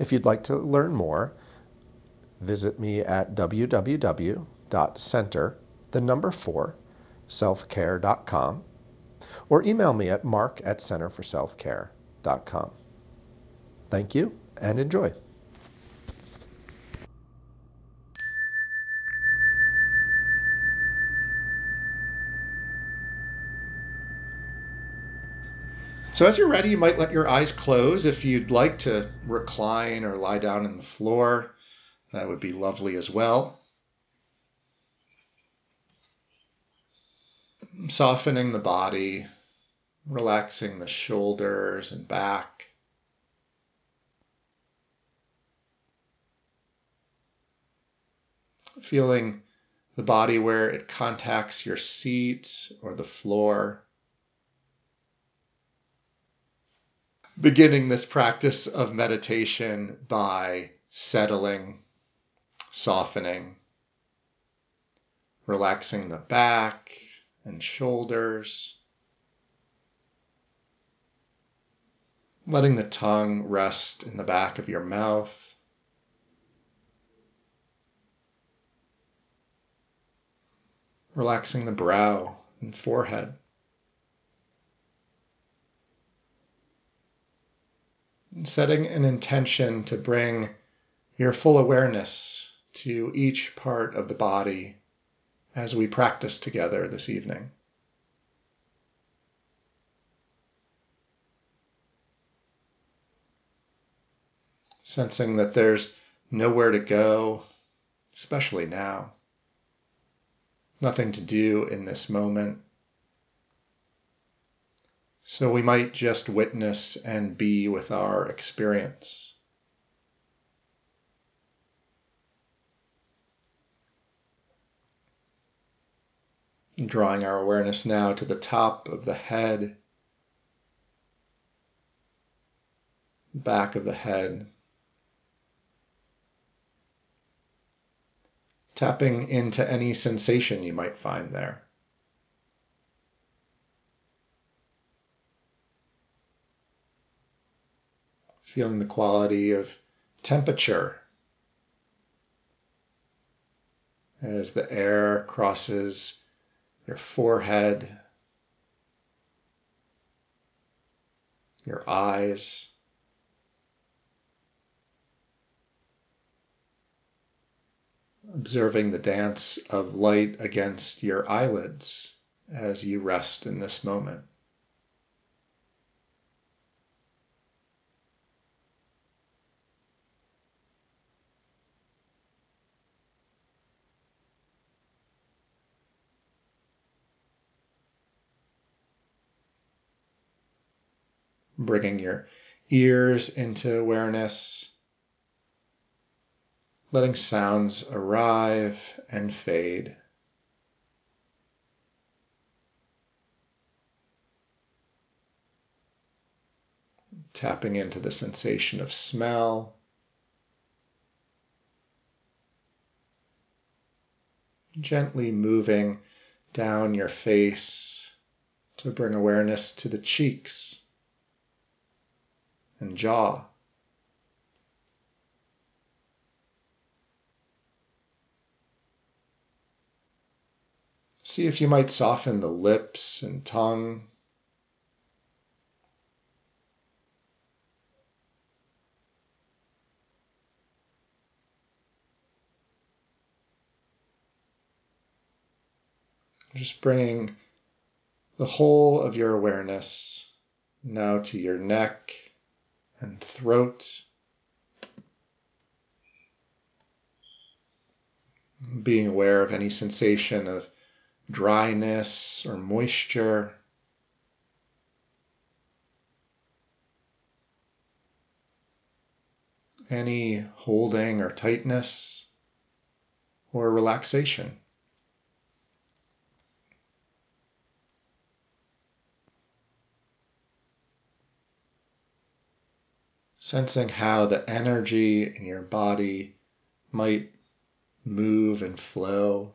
If you'd like to learn more, visit me at www.center, the number four, selfcare.com, or email me at mark at centerforselfcare.com. Thank you and enjoy. So, as you're ready, you might let your eyes close. If you'd like to recline or lie down on the floor, that would be lovely as well. Softening the body, relaxing the shoulders and back. Feeling the body where it contacts your seat or the floor. Beginning this practice of meditation by settling, softening, relaxing the back and shoulders, letting the tongue rest in the back of your mouth. Relaxing the brow and forehead. Setting an intention to bring your full awareness to each part of the body as we practice together this evening. Sensing that there's nowhere to go, especially now. Nothing to do in this moment. So we might just witness and be with our experience. Drawing our awareness now to the top of the head, back of the head, tapping into any sensation you might find there. Feeling the quality of temperature as the air crosses your forehead, your eyes. Observing the dance of light against your eyelids as you rest in this moment. Bringing your ears into awareness, letting sounds arrive and fade. Tapping into the sensation of smell. Gently moving down your face to bring awareness to the cheeks and jaw. See if you might soften the lips and tongue. Just bringing the whole of your awareness now to your neck and throat. Being aware of any sensation of dryness or moisture. any holding or tightness or relaxation. Sensing how the energy in your body might move and flow.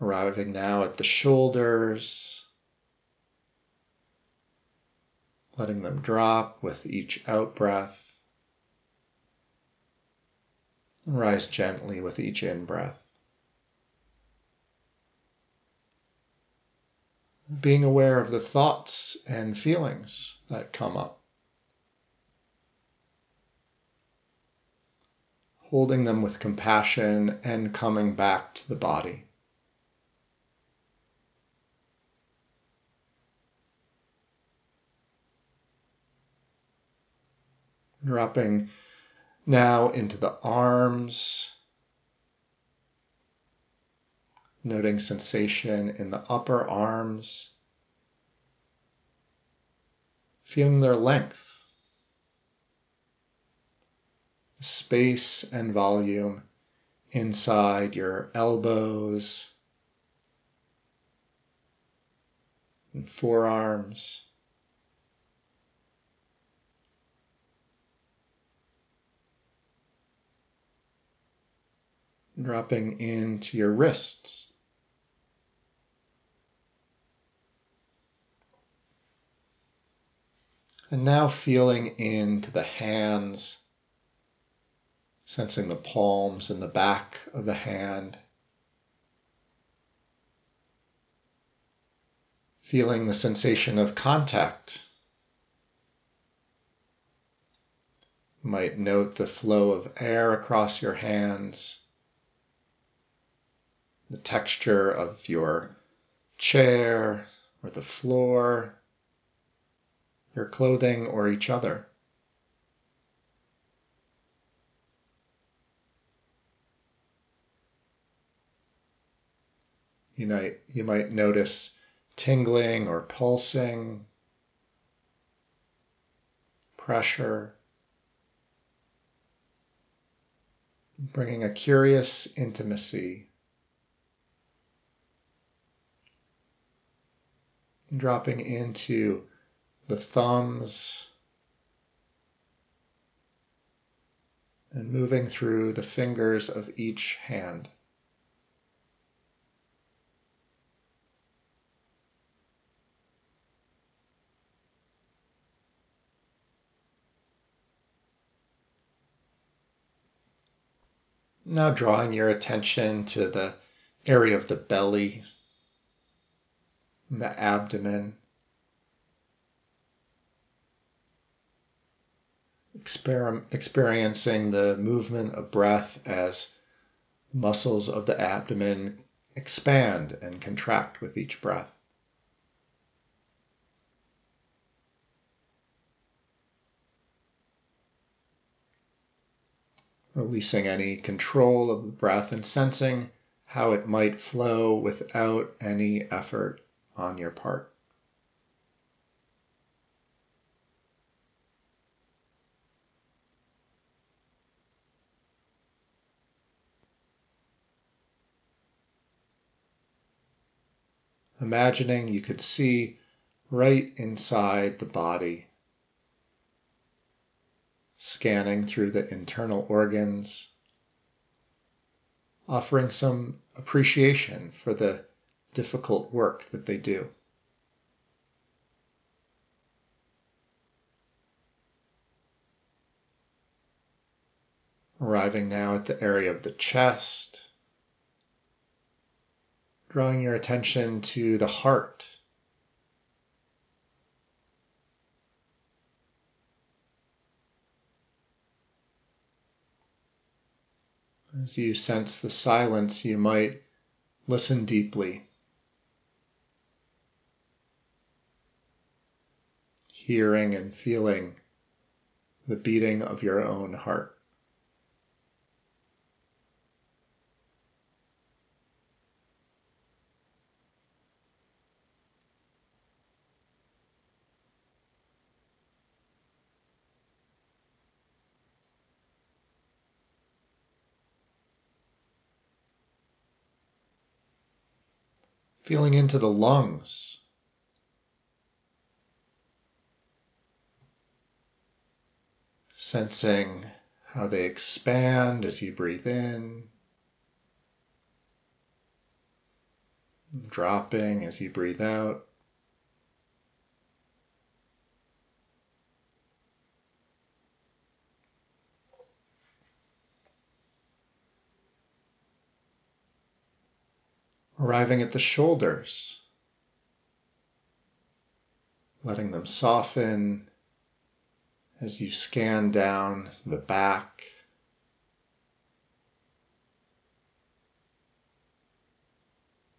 Arriving now at the shoulders, letting them drop with each out breath. Rise gently with each in breath. Being aware of the thoughts and feelings that come up. Holding them with compassion and coming back to the body. Dropping now into the arms, noting sensation in the upper arms, feeling their length, space and volume inside your elbows and forearms. dropping into your wrists. And now feeling into the hands, sensing the palms and the back of the hand. Feeling the sensation of contact. Might note the flow of air across your hands the texture of your chair or the floor, your clothing, or each other. You might, you might notice tingling or pulsing, pressure, bringing a curious intimacy dropping into the thumbs and moving through the fingers of each hand. Now drawing your attention to the area of the belly, the abdomen. Exper- experiencing the movement of breath as muscles of the abdomen expand and contract with each breath. Releasing any control of the breath and sensing how it might flow without any effort on your part. Imagining you could see right inside the body, scanning through the internal organs, offering some appreciation for the difficult work that they do. Arriving now at the area of the chest, drawing your attention to the heart. As you sense the silence, you might listen deeply. hearing and feeling the beating of your own heart. Feeling into the lungs. Sensing how they expand as you breathe in, dropping as you breathe out. Arriving at the shoulders, letting them soften as you scan down the back.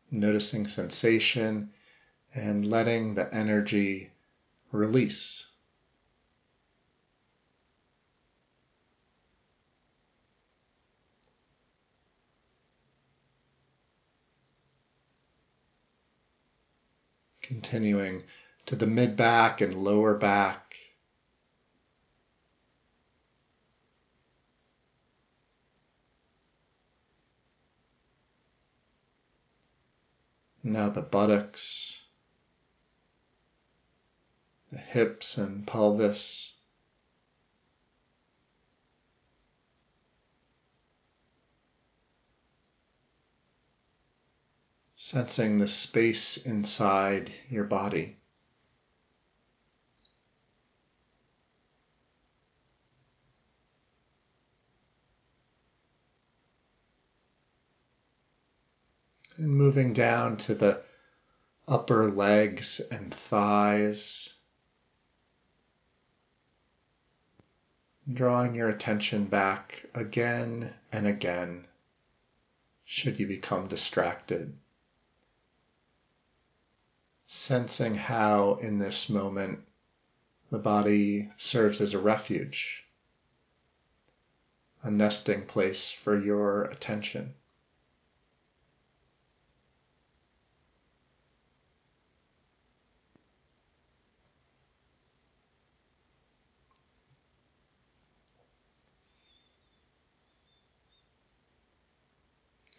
Noticing sensation and letting the energy release. Continuing to the mid back and lower back. Now the buttocks, the hips and pelvis. Sensing the space inside your body. And moving down to the upper legs and thighs. Drawing your attention back again and again should you become distracted. Sensing how, in this moment, the body serves as a refuge, a nesting place for your attention.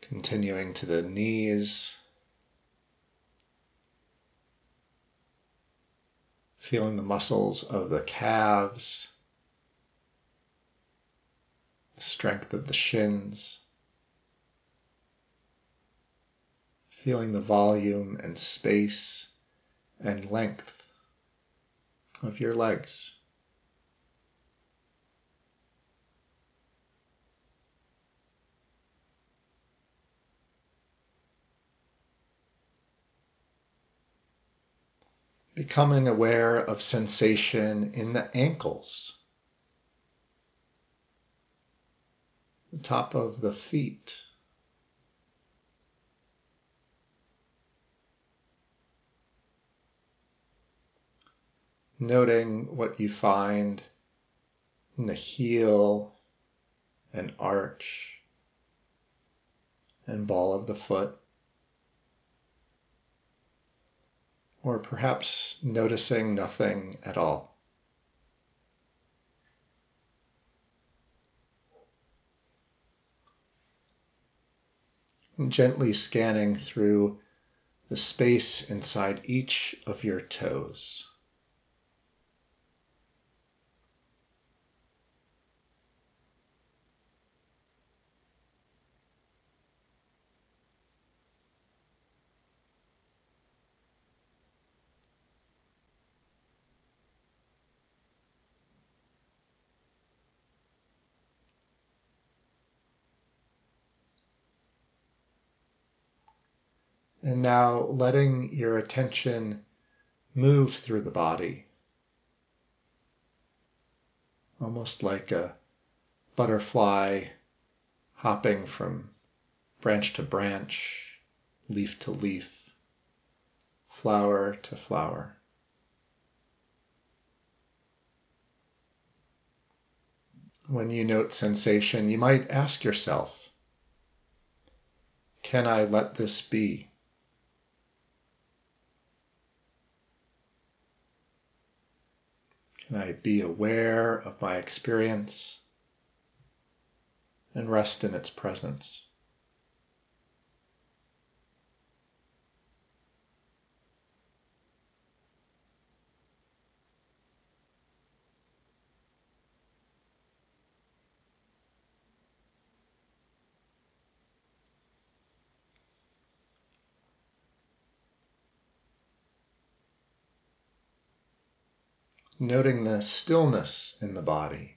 Continuing to the knees. Feeling the muscles of the calves, the strength of the shins. Feeling the volume and space and length of your legs. Becoming aware of sensation in the ankles, the top of the feet. Noting what you find in the heel and arch and ball of the foot. Or perhaps noticing nothing at all. Gently scanning through the space inside each of your toes. And now letting your attention move through the body, almost like a butterfly hopping from branch to branch, leaf to leaf, flower to flower. When you note sensation, you might ask yourself, can I let this be? Can I be aware of my experience and rest in its presence? Noting the stillness in the body.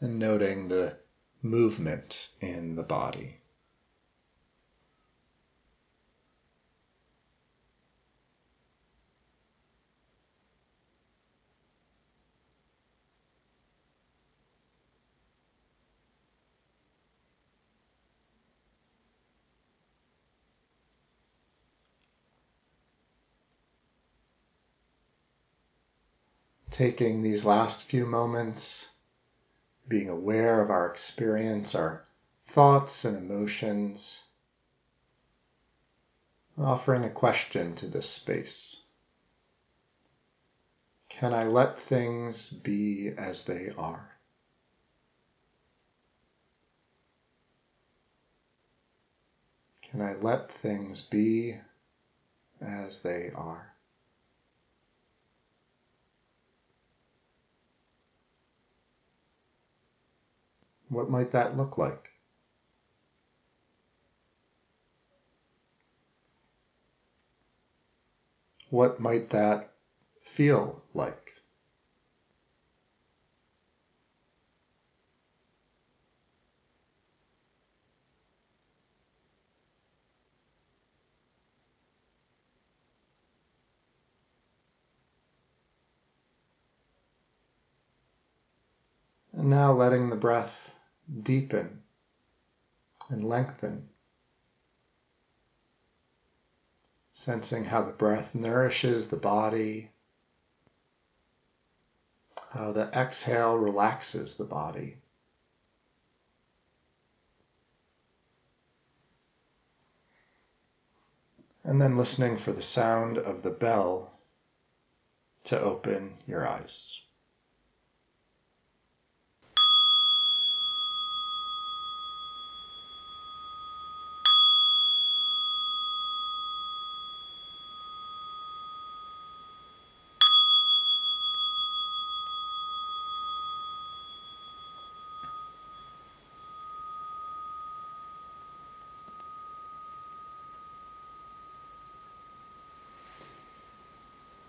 And noting the movement in the body. Taking these last few moments, being aware of our experience, our thoughts and emotions, offering a question to this space. Can I let things be as they are? Can I let things be as they are? What might that look like? What might that feel like? And now letting the breath deepen and lengthen. Sensing how the breath nourishes the body, how the exhale relaxes the body. And then listening for the sound of the bell to open your eyes.